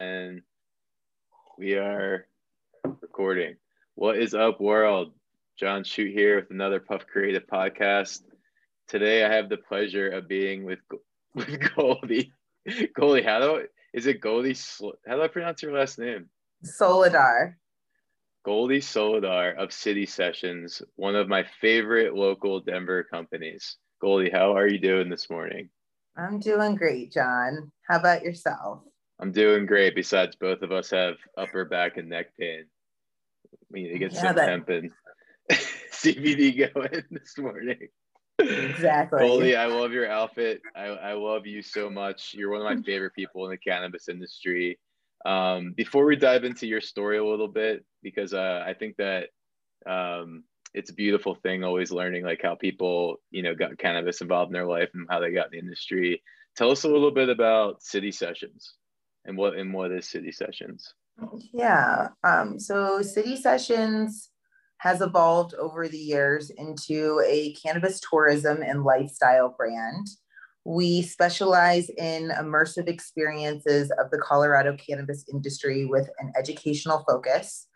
And we are recording. What is up, world? John Shoot here with another Puff Creative podcast. Today, I have the pleasure of being with with Goldie. Goldie, how do is it Goldie? How do I pronounce your last name? Soledar. Goldie Soledar of City Sessions, one of my favorite local Denver companies. Goldie, how are you doing this morning? I'm doing great, John. How about yourself? I'm doing great. Besides, both of us have upper back and neck pain. We need to get yeah, some hemp and CBD going this morning. Exactly. Goldie, I love your outfit. I, I love you so much. You're one of my favorite people in the cannabis industry. Um, before we dive into your story a little bit, because uh, I think that um, it's a beautiful thing always learning like how people you know got cannabis involved in their life and how they got in the industry. Tell us a little bit about City Sessions and what and what is City Sessions. Yeah, um, so City Sessions has evolved over the years into a cannabis tourism and lifestyle brand. We specialize in immersive experiences of the Colorado cannabis industry with an educational focus.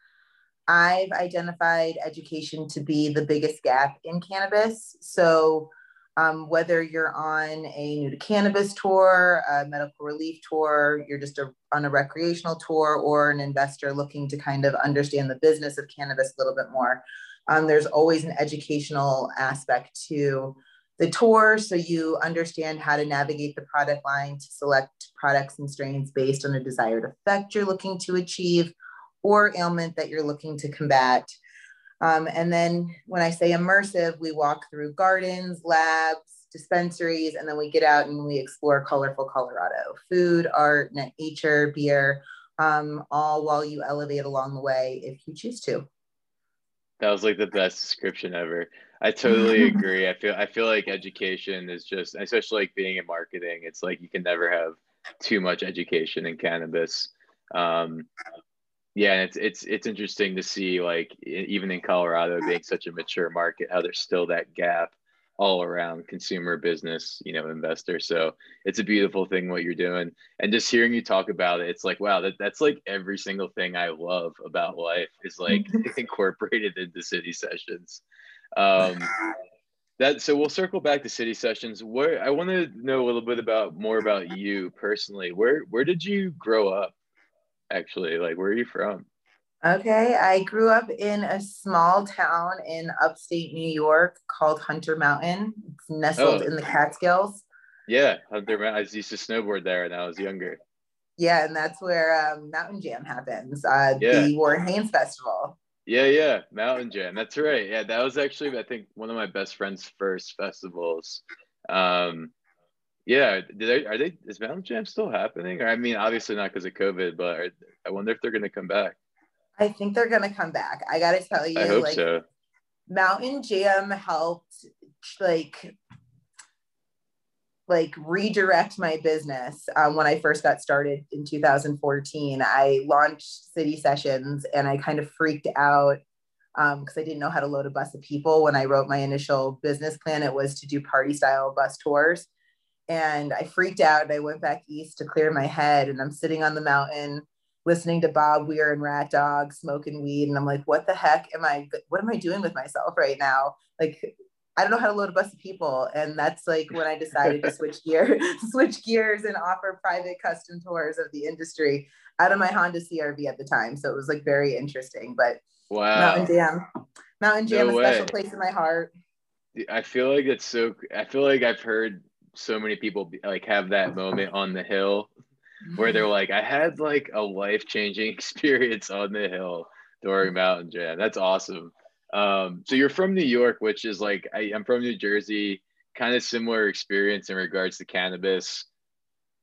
I've identified education to be the biggest gap in cannabis. So, um, whether you're on a new to cannabis tour, a medical relief tour, you're just a, on a recreational tour, or an investor looking to kind of understand the business of cannabis a little bit more, um, there's always an educational aspect to the tour so you understand how to navigate the product line to select products and strains based on a desired effect you're looking to achieve or ailment that you're looking to combat. Um, and then when I say immersive, we walk through gardens, labs, dispensaries, and then we get out and we explore colorful Colorado food, art, nature, beer, um, all while you elevate along the way if you choose to. That was like the best description ever. I totally agree. I feel I feel like education is just, especially like being in marketing. It's like you can never have too much education in cannabis. Um, yeah, it's it's it's interesting to see like even in Colorado being such a mature market, how there's still that gap all around consumer business, you know, investor. So it's a beautiful thing what you're doing. And just hearing you talk about it, it's like, wow, that, that's like every single thing I love about life is like incorporated into city sessions. Um, that so we'll circle back to city sessions. Where I want to know a little bit about more about you personally. Where where did you grow up? Actually, like where are you from? Okay, I grew up in a small town in upstate New York called Hunter Mountain. It's nestled oh. in the Catskills. Yeah, Hunter Mountain. I used to snowboard there when I was younger. Yeah, and that's where um, Mountain Jam happens. Uh, yeah. The Warren Haynes Festival. Yeah, yeah, Mountain Jam. That's right. Yeah, that was actually I think one of my best friend's first festivals. Um, yeah, did they, are they is Mountain Jam still happening? I mean, obviously not because of COVID, but are, I wonder if they're going to come back. I think they're going to come back. I got to tell you, I hope like, so. Mountain Jam helped like like redirect my business um, when I first got started in 2014. I launched City Sessions and I kind of freaked out because um, I didn't know how to load a bus of people. When I wrote my initial business plan, it was to do party style bus tours. And I freaked out and I went back east to clear my head. And I'm sitting on the mountain listening to Bob Weir and Rat Dog, smoking weed. And I'm like, what the heck am I, what am I doing with myself right now? Like, I don't know how to load a bus of people. And that's like when I decided to switch gear, switch gears and offer private custom tours of the industry out of my Honda CRV at the time. So it was like very interesting, but wow. Mountain Jam, Mountain Jam, no a special place in my heart. I feel like it's so, I feel like I've heard so many people like have that moment on the hill where they're mm-hmm. like, I had like a life changing experience on the hill during Mountain Jam. That's awesome. Um, so you're from New York, which is like I, am from New Jersey, kind of similar experience in regards to cannabis.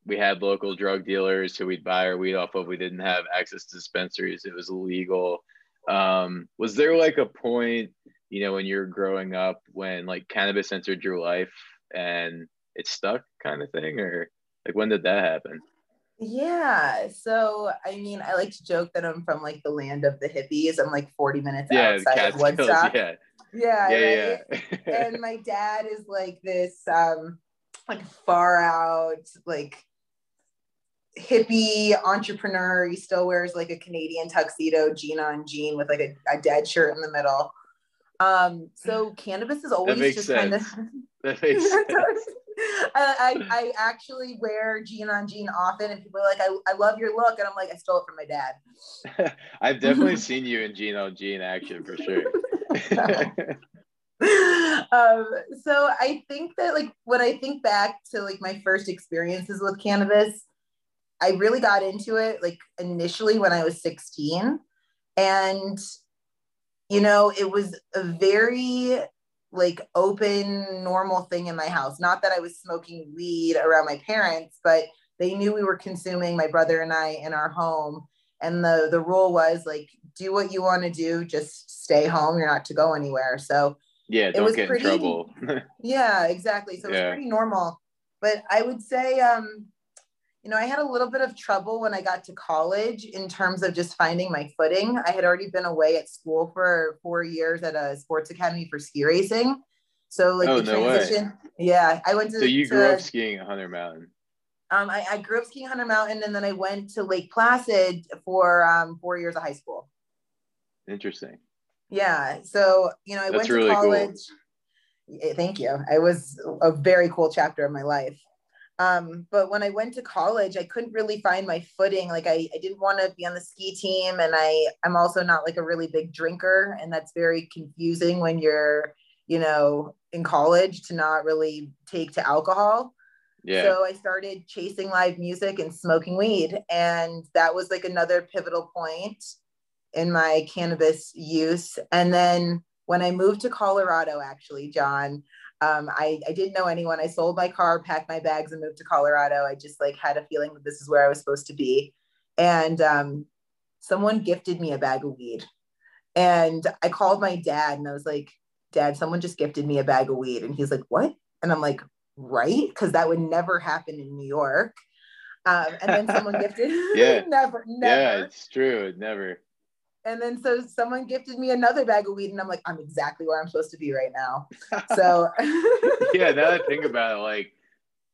We had local drug dealers who we'd buy our weed off of. We didn't have access to dispensaries; it was illegal. Um, was there like a point, you know, when you're growing up when like cannabis entered your life and it stuck, kind of thing, or like when did that happen? Yeah. So, I mean, I like to joke that I'm from like the land of the hippies. I'm like 40 minutes yeah, outside of Woodstock. Yeah. Yeah, yeah, right? yeah. and my dad is like this um like far out like hippie entrepreneur he still wears like a canadian tuxedo jean on jean with like a, a dead shirt in the middle um so cannabis is always just kind of that makes sense. I, I I actually wear jean on jean often and people are like I, I love your look and i'm like i stole it from my dad I've definitely seen you in jean on jean action for sure. um, so I think that like when I think back to like my first experiences with cannabis, I really got into it like initially when I was 16. And you know, it was a very like open, normal thing in my house. Not that I was smoking weed around my parents, but they knew we were consuming my brother and I in our home. And the the rule was like, do what you want to do, just stay home. You're not to go anywhere. So yeah, don't was get pretty- in trouble. yeah, exactly. So Yeah. it's pretty normal. But I would say, um, you know, I had a little bit of trouble when I got to college in terms of just finding my footing. I had already been away at school for four years at a sports academy for ski racing. So like Oh, the no way. transition, yeah, I went to. so you to- grew up skiing at Hunter Mountain. Um, I, I grew up skiing Hunter Mountain, and then I went to Lake Placid for um, four years of high school. Interesting. Yeah. So, you know, I That's went to really cool. college. Yeah, Thank you. It was a very cool chapter of my life. Um, but when I went to college, I couldn't really find my footing. Like I, I didn't want to be on the ski team. And I, I'm also not like a really big drinker. And that's very confusing when you're, you know, in college to not really take to alcohol. Yeah. So I started chasing live music and smoking weed. And that was like another pivotal point in my cannabis use. And then when I moved to Colorado, actually, John, um, I, I didn't know anyone. I sold my car, packed my bags, and moved to Colorado. I just like had a feeling that this is where I was supposed to be. And um, someone gifted me a bag of weed. And I called my dad and I was like, Dad, someone just gifted me a bag of weed. And he's like, What? And I'm like, Right? Because that would never happen in New York. Um, and then someone gifted, Yeah. never, never Yeah, it's true. Never. And then so someone gifted me another bag of weed and i'm like i'm exactly where i'm supposed to be right now so yeah, now that I think about it, like,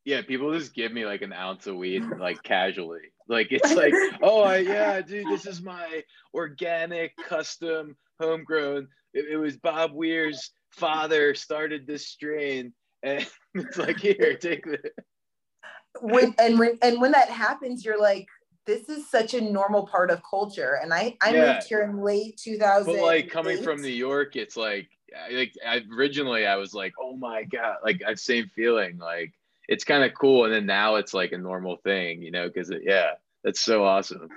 yeah, people just give me like an ounce of weed like casually. Like it's like, oh I, yeah, dude, this is my organic, custom, homegrown. It, it was Bob Weir's father started this strain, and it's like, here, take this. when and when and when that happens you're like this is such a normal part of culture and i i Yeah. moved here in late 2000 But like coming from New York, it's like, like I, originally I was like, oh my god, like I've same feeling, like it's kind of cool, and then now it's like a normal thing, you know, because yeah, that's so awesome.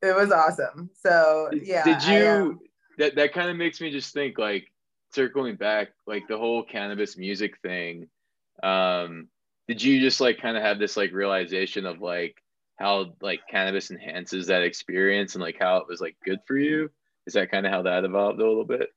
it was awesome so yeah Did I, you? um, that that kind of makes me just think like circling back, like the whole cannabis music thing. Um, did you just like kind of have this like realization of like how like cannabis enhances that experience and like how it was like good for you? Is that kind of how that evolved a little bit?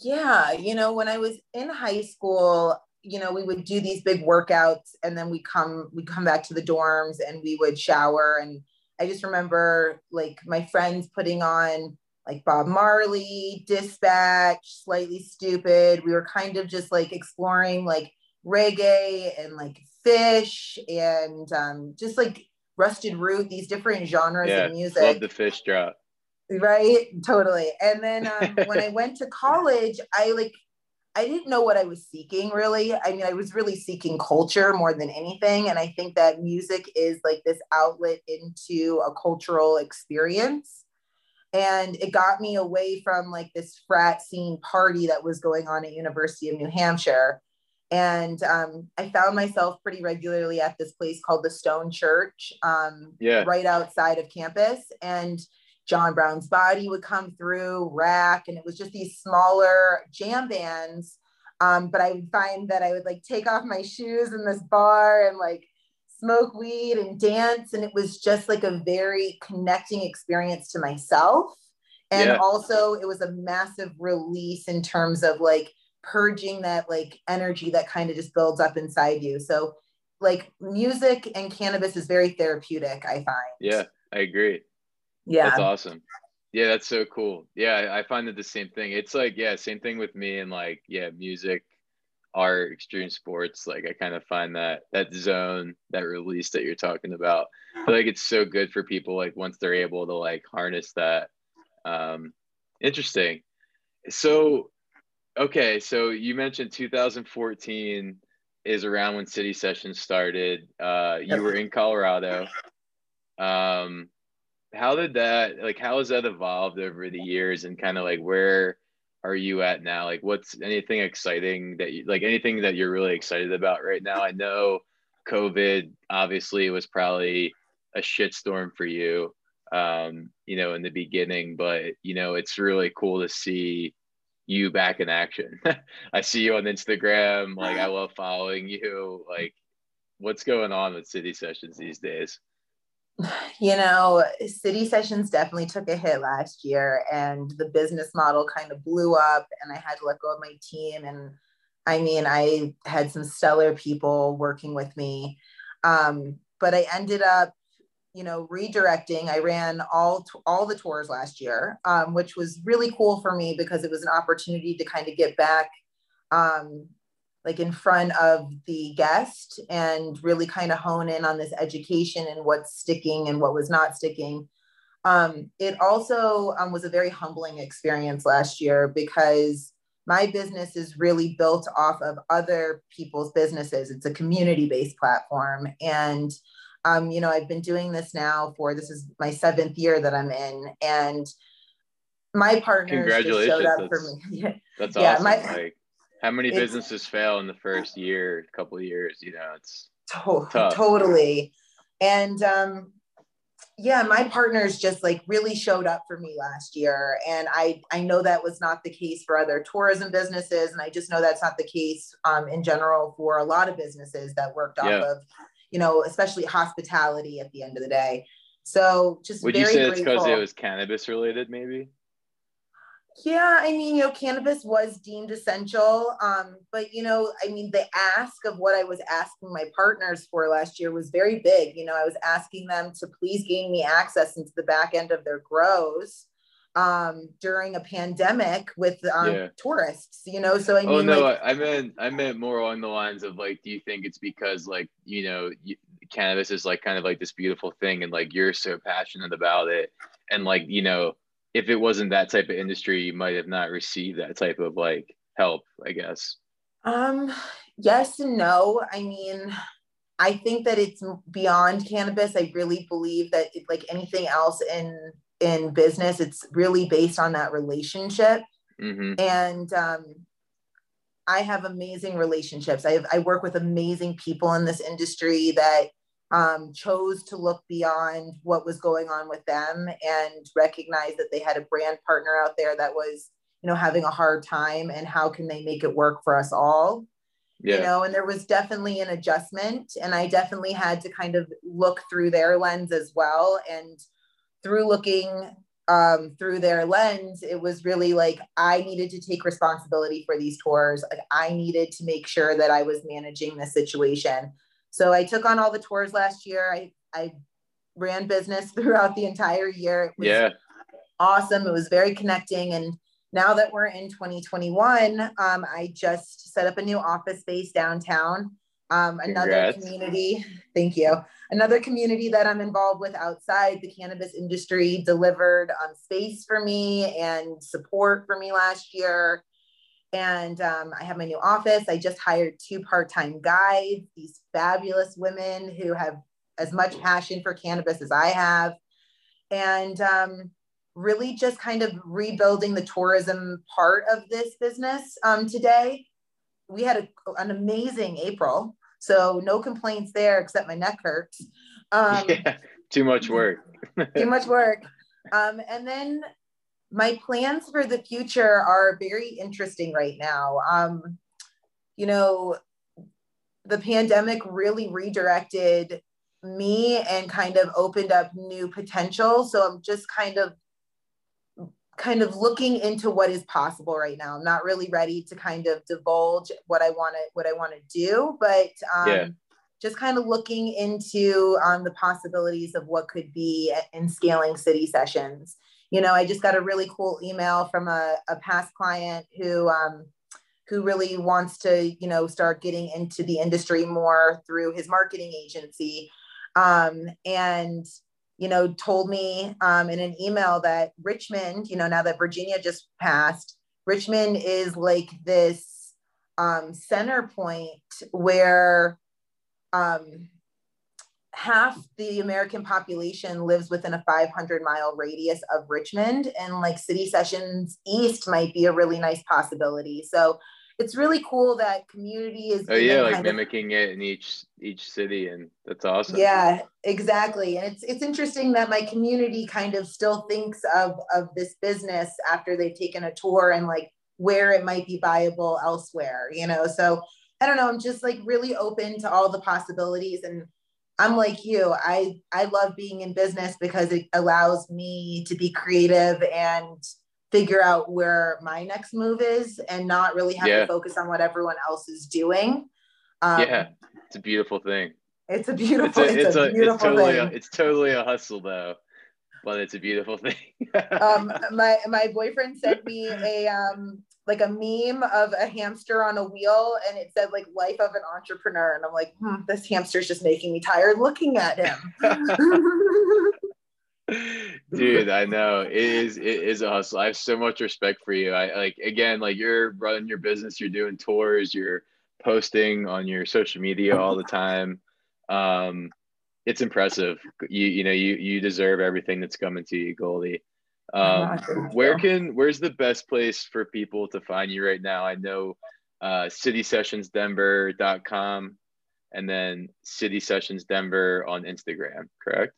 yeah you know when i was in high school you know we would do these big workouts and then we come we come back to the dorms and we would shower and i just remember like my friends putting on like bob marley dispatch Slightly Stoopid we were kind of just like exploring like reggae and like Phish and um, just like rusted root these different genres Yeah, of music. I love the Phish drop. right? Totally. And then um, when i went to college i like i didn't know what i was seeking really. I mean i was really seeking culture more than anything and i think that music is like this outlet into a cultural experience. And it got me away from like this frat scene party that was going on at university of new hampshire and um, i found myself pretty regularly at this place called the stone church um, Yeah. right outside of campus and John Brown's Body would come through, Rack, and it was just these smaller jam bands. Um, but I would find that I would like take off my shoes in this bar and like smoke weed and dance. And it was just like a very connecting experience to myself. And Yeah. also, it was a massive release in terms of like purging that like energy that kind of just builds up inside you. So, like, music and cannabis is very therapeutic, I find. Yeah, I agree. Yeah. That's awesome. Yeah, that's so cool. Yeah, I find that the same thing. It's like, yeah, same thing with me and like, yeah, music, art, extreme sports. Like I kind of find that that zone, that release that you're talking about. I feel like it's so good for people like once they're able to like harness that. Um interesting. So okay, so you mentioned 2014 is around when City Sessions started. Uh you were in Colorado. Um how did that like how has that evolved over the years and kind of like where are you at now like what's anything exciting that you like anything that you're really excited about right now i know covid obviously was probably a shitstorm for you um you know in the beginning but you know it's really cool to see you back in action i see you on instagram like i love following you like what's going on with city sessions these days you know, city sessions definitely took a hit last year and the business model kind of blew up and I had to let go of my team. And I mean, I had some stellar people working with me. Um, but I ended up, you know, redirecting. I ran all all the tours last year, um, which was really cool for me because it was an opportunity to kind of get back um, like in front of the guest and really kind of hone in on this education and what's sticking and what was not sticking. Um, it also um, was a very humbling experience last year because my business is really built off of other people's businesses. It's a community based platform. And, um, you know, I've been doing this now for this is my seventh year that I'm in. And my partners just showed up for me. That's yeah, awesome. My, like, how many businesses fail in the first year, couple years? You know, it's to- tough. totally. And um, yeah, my partners just like really showed up for me last year, and I I know that was not the case for other tourism businesses, and I just know that's not the case um, in general for a lot of businesses that worked off yeah. of, you know, especially hospitality at the end of the day. So just would you say it's because it was cannabis related, maybe? Yeah, I mean, you know, cannabis was deemed essential. Um, but you know, I mean, the ask of what I was asking my partners for last year was very big. You know, I was asking them to please gain me access into the back end of their grows um during a pandemic with um yeah. tourists you know so i oh, mean oh no like, i meant i meant more along the lines of like do you think it's because like you know you, cannabis is like kind of like this beautiful thing and like you're so passionate about it and like you know if it wasn't that type of industry, you might have not received that type of like help, I guess. Um, yes and no. I mean, I think that it's beyond cannabis. I really believe that it, like anything else in in business, it's really based on that relationship. Mm-hmm. And um, I have amazing relationships. I have, I work with amazing people in this industry that um, chose to look beyond what was going on with them and recognize that they had a brand partner out there that was you know having a hard time and how can they make it work for us all yeah. you know and there was definitely an adjustment and i definitely had to kind of look through their lens as well and through looking um, through their lens it was really like i needed to take responsibility for these tours like i needed to make sure that i was managing the situation so I took on all the tours last year. I, I ran business throughout the entire year. It was yeah. awesome. It was very connecting. And now that we're in 2021, um, I just set up a new office space downtown. Um, another community, thank you. Another community that I'm involved with outside the cannabis industry delivered um, space for me and support for me last year and um, I have my new office. I just hired two part time guides, these fabulous women who have as much passion for cannabis as I have. And um, really just kind of rebuilding the tourism part of this business um, today. We had a, an amazing April. So no complaints there except my neck hurts. Um, yeah, too much work. too much work. Um, and then my plans for the future are very interesting right now. Um, you know, the pandemic really redirected me and kind of opened up new potential. So I'm just kind of kind of looking into what is possible right now. I'm not really ready to kind of divulge what I want to what I want to do, but um, yeah. just kind of looking into um, the possibilities of what could be in scaling city sessions you know, I just got a really cool email from a, a past client who um, who really wants to, you know, start getting into the industry more through his marketing agency. Um, and you know, told me um, in an email that Richmond, you know, now that Virginia just passed, Richmond is like this um, center point where um, half the American population lives within a 500 mile radius of Richmond, and like City Sessions East might be a really nice possibility. So it's really cool that community is. Oh yeah, like mimicking of, it in each each city, and that's awesome. Yeah, exactly. And it's it's interesting that my community kind of still thinks of of this business after they've taken a tour and like where it might be viable elsewhere. You know, so I don't know. I'm just like really open to all the possibilities and I'm like you. I I love being in business because it allows me to be creative and figure out where my next move is and not really have yeah. to focus on what everyone else is doing. Um, yeah, it's a beautiful thing. It's a beautiful. It's a, it's it's a, a beautiful it's totally thing. A, it's totally a hustle though, but it's a beautiful thing. um, my my boyfriend sent me a um like a meme of a hamster on a wheel and it said like life of an entrepreneur and i'm like hmm, this hamster's just making me tired looking at him dude i know. It is it is a hustle. I have so much respect for you. I like again like you're running your business you're doing tours you're posting on your social media all the time. Um it's impressive. You you know you you deserve everything that's coming to you goldie. Um, where can where's the best place for people to find you right now? I know uh, citysessionsdenver.com and then City Sessions Denver on Instagram, correct?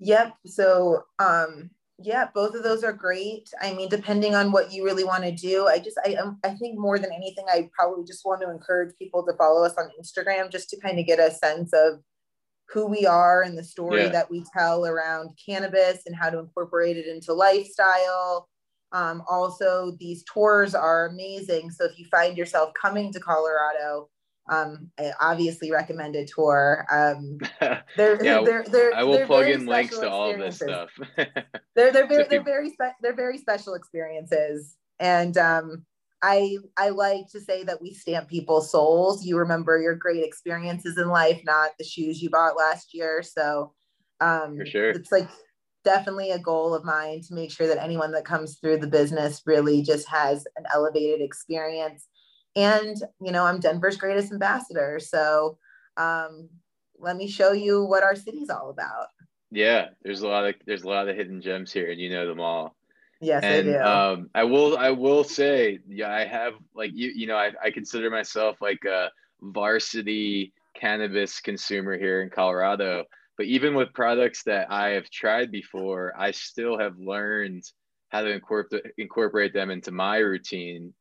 Yep. So um yeah, both of those are great. I mean, depending on what you really want to do, I just I um, I think more than anything, I probably just want to encourage people to follow us on Instagram just to kind of get a sense of who we are and the story yeah. that we tell around cannabis and how to incorporate it into lifestyle. Um, also, these tours are amazing. So if you find yourself coming to Colorado, um, I obviously recommend a tour. Um, they're, yeah, they're, they're, I will plug in links to all of this stuff. they're they're very, they're very spe- they're very special experiences, and um, I I like to say that we stamp people's souls. You remember your great experiences in life, not the shoes you bought last year. So um For sure. it's like definitely a goal of mine to make sure that anyone that comes through the business really just has an elevated experience. And you know, I'm Denver's greatest ambassador. So um let me show you what our city's all about. Yeah, there's a lot of there's a lot of hidden gems here and you know them all. Yes, and, I do. Um, I will. I will say, yeah, I have like you. You know, I, I consider myself like a varsity cannabis consumer here in Colorado. But even with products that I have tried before, I still have learned how to incorporate incorporate them into my routine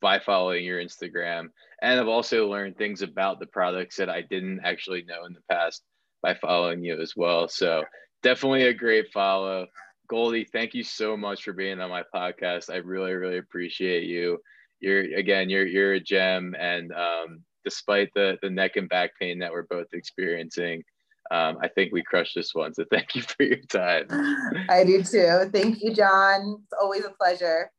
by following your Instagram. And I've also learned things about the products that I didn't actually know in the past by following you as well. So definitely a great follow. Goldie, thank you so much for being on my podcast. I really, really appreciate you. You're again, you're you're a gem, and um, despite the the neck and back pain that we're both experiencing, um, I think we crushed this one. So thank you for your time. I do too. Thank you, John. It's always a pleasure.